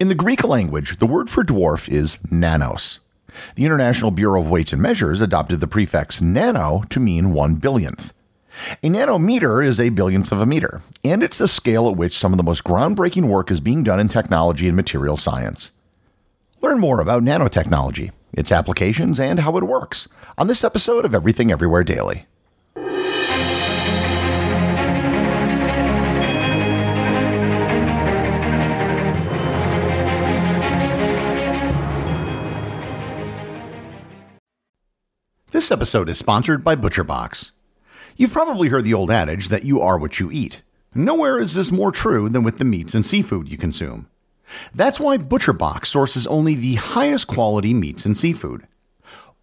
In the Greek language, the word for dwarf is nanos. The International Bureau of Weights and Measures adopted the prefix nano to mean one billionth. A nanometer is a billionth of a meter, and it's the scale at which some of the most groundbreaking work is being done in technology and material science. Learn more about nanotechnology, its applications, and how it works on this episode of Everything Everywhere Daily. This episode is sponsored by ButcherBox. You've probably heard the old adage that you are what you eat. Nowhere is this more true than with the meats and seafood you consume. That's why ButcherBox sources only the highest quality meats and seafood.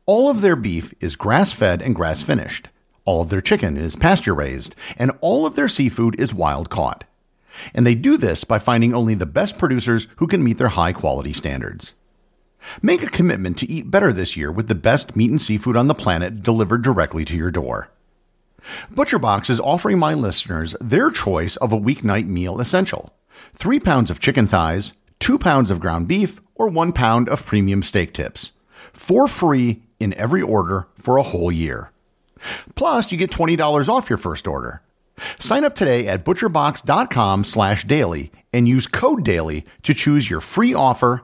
All of their beef is grass fed and grass finished. All of their chicken is pasture raised, and all of their seafood is wild caught. And they do this by finding only the best producers who can meet their high quality standards. Make a commitment to eat better this year with the best meat and seafood on the planet delivered directly to your door. ButcherBox is offering my listeners their choice of a weeknight meal essential three pounds of chicken thighs, two pounds of ground beef, or one pound of premium steak tips. For free in every order for a whole year. Plus, you get $20 off your first order. Sign up today at butcherbox.com slash daily and use code daily to choose your free offer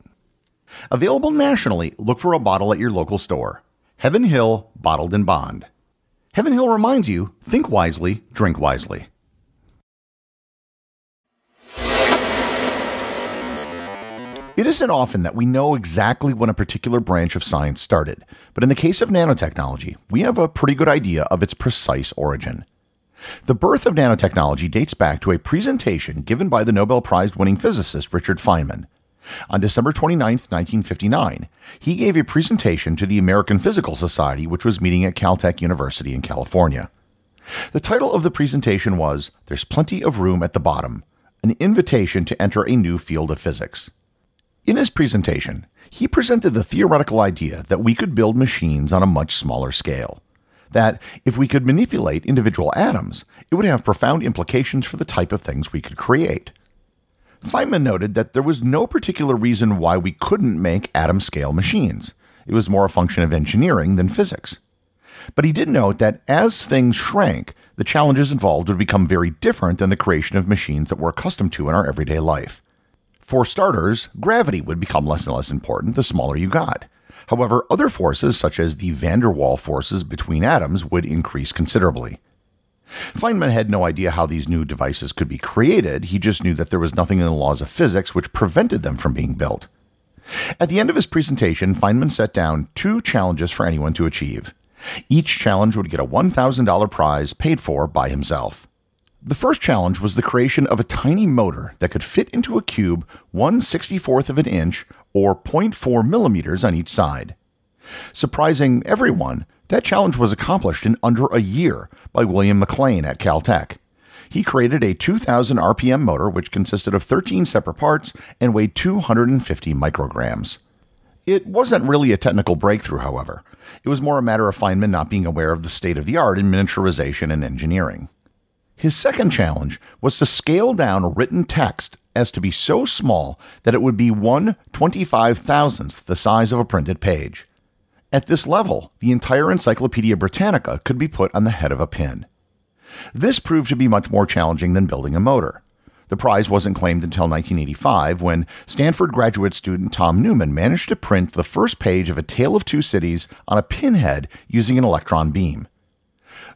Available nationally, look for a bottle at your local store. Heaven Hill Bottled in Bond. Heaven Hill reminds you think wisely, drink wisely. It isn't often that we know exactly when a particular branch of science started, but in the case of nanotechnology, we have a pretty good idea of its precise origin. The birth of nanotechnology dates back to a presentation given by the Nobel Prize winning physicist Richard Feynman. On December 29, 1959, he gave a presentation to the American Physical Society, which was meeting at Caltech University in California. The title of the presentation was There's Plenty of Room at the Bottom An Invitation to Enter a New Field of Physics. In his presentation, he presented the theoretical idea that we could build machines on a much smaller scale. That if we could manipulate individual atoms, it would have profound implications for the type of things we could create. Feynman noted that there was no particular reason why we couldn't make atom scale machines. It was more a function of engineering than physics. But he did note that as things shrank, the challenges involved would become very different than the creation of machines that we're accustomed to in our everyday life. For starters, gravity would become less and less important the smaller you got. However, other forces, such as the van der Waals forces between atoms, would increase considerably. Feynman had no idea how these new devices could be created, he just knew that there was nothing in the laws of physics which prevented them from being built. At the end of his presentation, Feynman set down two challenges for anyone to achieve. Each challenge would get a $1,000 prize paid for by himself. The first challenge was the creation of a tiny motor that could fit into a cube 1 64th of an inch or 0.4 millimeters on each side. Surprising everyone, that challenge was accomplished in under a year by William McLean at Caltech. He created a 2000 RPM motor which consisted of 13 separate parts and weighed 250 micrograms. It wasn't really a technical breakthrough, however. It was more a matter of Feynman not being aware of the state of the art in miniaturization and engineering. His second challenge was to scale down written text as to be so small that it would be 1 25 thousandth the size of a printed page. At this level, the entire Encyclopedia Britannica could be put on the head of a pin. This proved to be much more challenging than building a motor. The prize wasn't claimed until 1985 when Stanford graduate student Tom Newman managed to print the first page of A Tale of Two Cities on a pinhead using an electron beam.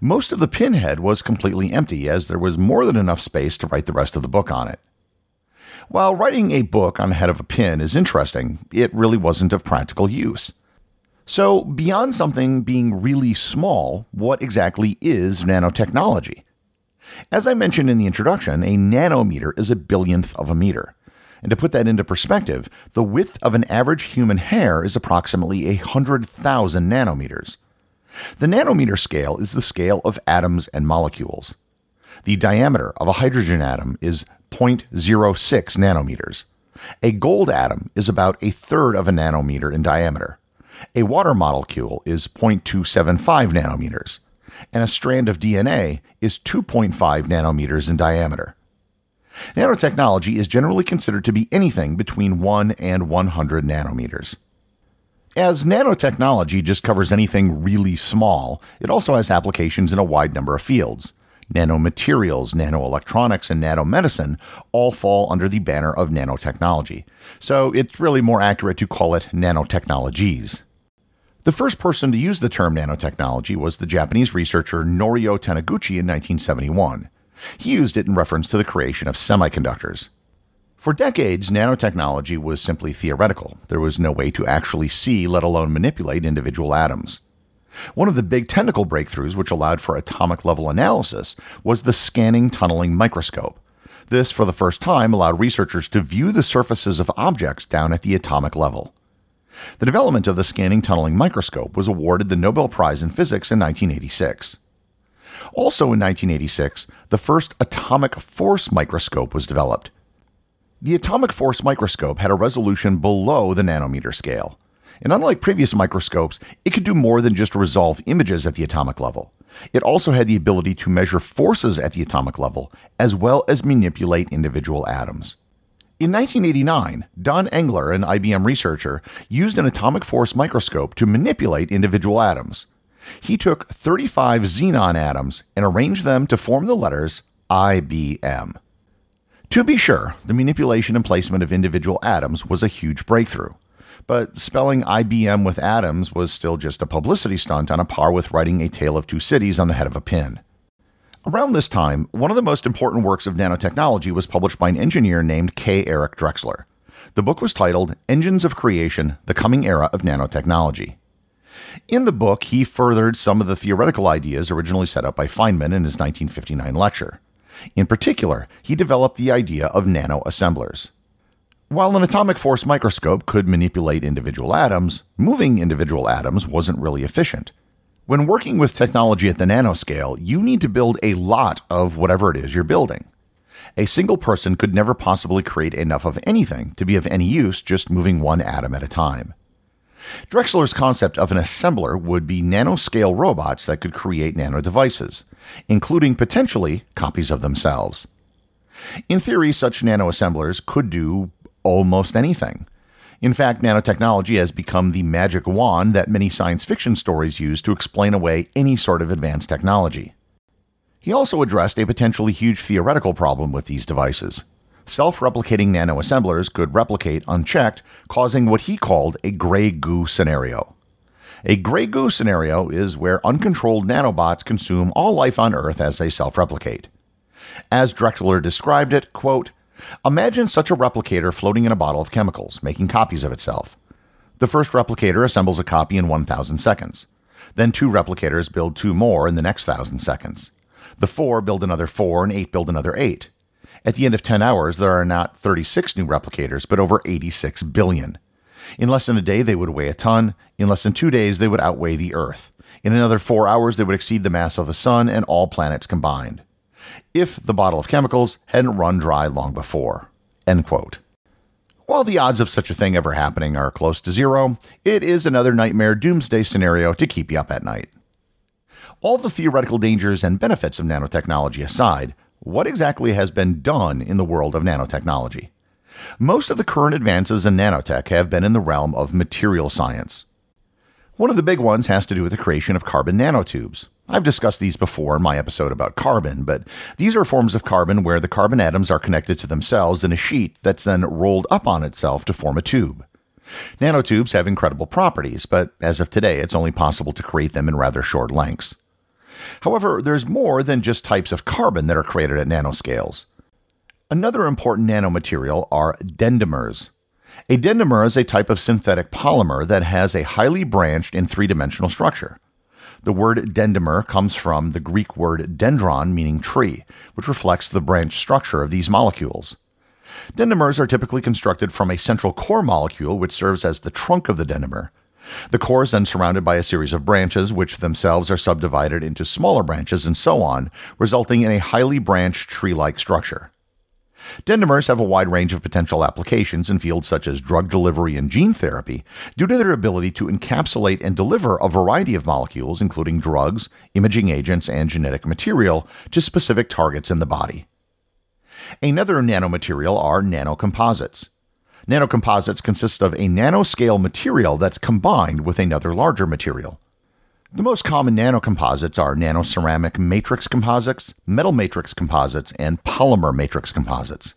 Most of the pinhead was completely empty, as there was more than enough space to write the rest of the book on it. While writing a book on the head of a pin is interesting, it really wasn't of practical use. So, beyond something being really small, what exactly is nanotechnology? As I mentioned in the introduction, a nanometer is a billionth of a meter. And to put that into perspective, the width of an average human hair is approximately 100,000 nanometers. The nanometer scale is the scale of atoms and molecules. The diameter of a hydrogen atom is 0.06 nanometers. A gold atom is about a third of a nanometer in diameter. A water molecule is 0.275 nanometers and a strand of DNA is 2.5 nanometers in diameter. Nanotechnology is generally considered to be anything between 1 and 100 nanometers. As nanotechnology just covers anything really small, it also has applications in a wide number of fields. Nanomaterials, nanoelectronics, and nanomedicine all fall under the banner of nanotechnology, so it's really more accurate to call it nanotechnologies. The first person to use the term nanotechnology was the Japanese researcher Norio Taniguchi in 1971. He used it in reference to the creation of semiconductors. For decades, nanotechnology was simply theoretical. There was no way to actually see, let alone manipulate, individual atoms. One of the big technical breakthroughs which allowed for atomic level analysis was the scanning tunneling microscope. This, for the first time, allowed researchers to view the surfaces of objects down at the atomic level. The development of the scanning tunneling microscope was awarded the Nobel Prize in Physics in 1986. Also in 1986, the first atomic force microscope was developed. The atomic force microscope had a resolution below the nanometer scale. And unlike previous microscopes, it could do more than just resolve images at the atomic level. It also had the ability to measure forces at the atomic level, as well as manipulate individual atoms. In 1989, Don Eigler, an IBM researcher, used an atomic force microscope to manipulate individual atoms. He took 35 xenon atoms and arranged them to form the letters IBM. To be sure, the manipulation and placement of individual atoms was a huge breakthrough. But spelling IBM with atoms was still just a publicity stunt on a par with writing a tale of two cities on the head of a pin. Around this time, one of the most important works of nanotechnology was published by an engineer named K. Eric Drexler. The book was titled Engines of Creation The Coming Era of Nanotechnology. In the book, he furthered some of the theoretical ideas originally set up by Feynman in his 1959 lecture. In particular, he developed the idea of nanoassemblers. While an atomic force microscope could manipulate individual atoms, moving individual atoms wasn't really efficient. When working with technology at the nanoscale, you need to build a lot of whatever it is you're building. A single person could never possibly create enough of anything to be of any use just moving one atom at a time. Drexler's concept of an assembler would be nanoscale robots that could create nano devices, including potentially copies of themselves. In theory, such nanoassemblers could do almost anything. In fact, nanotechnology has become the magic wand that many science fiction stories use to explain away any sort of advanced technology. He also addressed a potentially huge theoretical problem with these devices. Self replicating nanoassemblers could replicate unchecked, causing what he called a gray goo scenario. A gray goo scenario is where uncontrolled nanobots consume all life on Earth as they self replicate. As Drexler described it, quote, Imagine such a replicator floating in a bottle of chemicals, making copies of itself. The first replicator assembles a copy in 1,000 seconds. Then two replicators build two more in the next 1,000 seconds. The four build another four, and eight build another eight. At the end of 10 hours, there are not 36 new replicators, but over 86 billion. In less than a day, they would weigh a ton. In less than two days, they would outweigh the Earth. In another four hours, they would exceed the mass of the Sun and all planets combined if the bottle of chemicals hadn't run dry long before. End quote. While the odds of such a thing ever happening are close to zero, it is another nightmare doomsday scenario to keep you up at night. All the theoretical dangers and benefits of nanotechnology aside, what exactly has been done in the world of nanotechnology? Most of the current advances in nanotech have been in the realm of material science. One of the big ones has to do with the creation of carbon nanotubes. I've discussed these before in my episode about carbon, but these are forms of carbon where the carbon atoms are connected to themselves in a sheet that's then rolled up on itself to form a tube. Nanotubes have incredible properties, but as of today, it's only possible to create them in rather short lengths. However, there's more than just types of carbon that are created at nanoscales. Another important nanomaterial are dendrimers. A dendrimer is a type of synthetic polymer that has a highly branched and three dimensional structure. The word dendrimer comes from the Greek word dendron, meaning tree, which reflects the branch structure of these molecules. Dendrimers are typically constructed from a central core molecule, which serves as the trunk of the dendrimer. The core is then surrounded by a series of branches, which themselves are subdivided into smaller branches and so on, resulting in a highly branched tree like structure. Dendrimers have a wide range of potential applications in fields such as drug delivery and gene therapy due to their ability to encapsulate and deliver a variety of molecules, including drugs, imaging agents, and genetic material, to specific targets in the body. Another nanomaterial are nanocomposites. Nanocomposites consist of a nanoscale material that's combined with another larger material. The most common nanocomposites are nanoceramic matrix composites, metal matrix composites, and polymer matrix composites.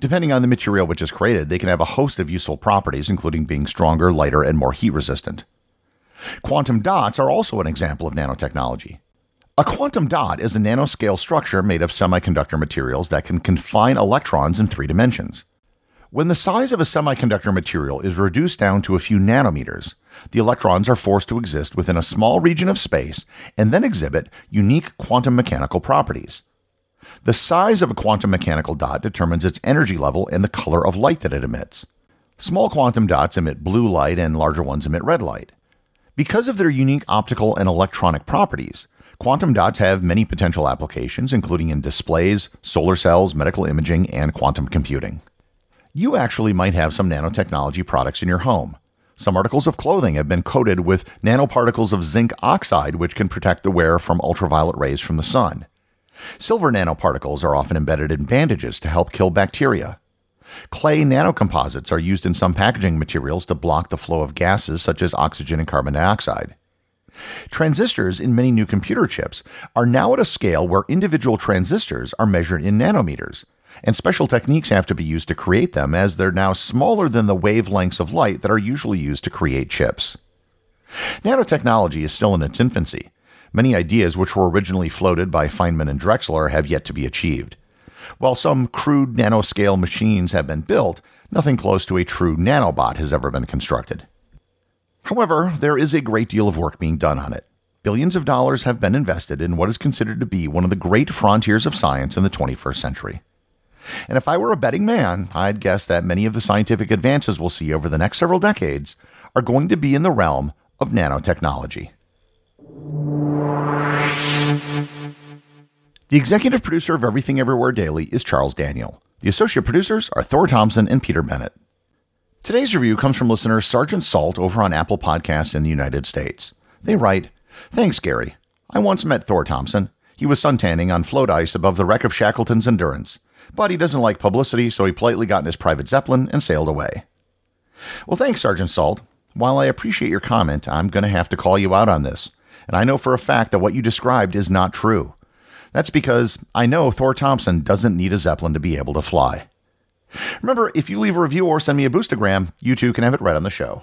Depending on the material which is created, they can have a host of useful properties, including being stronger, lighter, and more heat resistant. Quantum dots are also an example of nanotechnology. A quantum dot is a nanoscale structure made of semiconductor materials that can confine electrons in three dimensions. When the size of a semiconductor material is reduced down to a few nanometers, the electrons are forced to exist within a small region of space and then exhibit unique quantum mechanical properties. The size of a quantum mechanical dot determines its energy level and the color of light that it emits. Small quantum dots emit blue light and larger ones emit red light. Because of their unique optical and electronic properties, quantum dots have many potential applications, including in displays, solar cells, medical imaging, and quantum computing you actually might have some nanotechnology products in your home. Some articles of clothing have been coated with nanoparticles of zinc oxide, which can protect the wearer from ultraviolet rays from the sun. Silver nanoparticles are often embedded in bandages to help kill bacteria. Clay nanocomposites are used in some packaging materials to block the flow of gases such as oxygen and carbon dioxide. Transistors in many new computer chips are now at a scale where individual transistors are measured in nanometers, and special techniques have to be used to create them as they're now smaller than the wavelengths of light that are usually used to create chips. Nanotechnology is still in its infancy. Many ideas which were originally floated by Feynman and Drexler have yet to be achieved. While some crude nanoscale machines have been built, nothing close to a true nanobot has ever been constructed. However, there is a great deal of work being done on it. Billions of dollars have been invested in what is considered to be one of the great frontiers of science in the 21st century. And if I were a betting man, I'd guess that many of the scientific advances we'll see over the next several decades are going to be in the realm of nanotechnology. The executive producer of Everything Everywhere Daily is Charles Daniel. The associate producers are Thor Thompson and Peter Bennett. Today's review comes from listener Sergeant Salt over on Apple Podcasts in the United States. They write, Thanks, Gary. I once met Thor Thompson. He was suntanning on float ice above the wreck of Shackleton's Endurance. But he doesn't like publicity, so he politely got in his private Zeppelin and sailed away. Well, thanks, Sergeant Salt. While I appreciate your comment, I'm going to have to call you out on this. And I know for a fact that what you described is not true. That's because I know Thor Thompson doesn't need a Zeppelin to be able to fly. Remember, if you leave a review or send me a boostagram, you too can have it read on the show.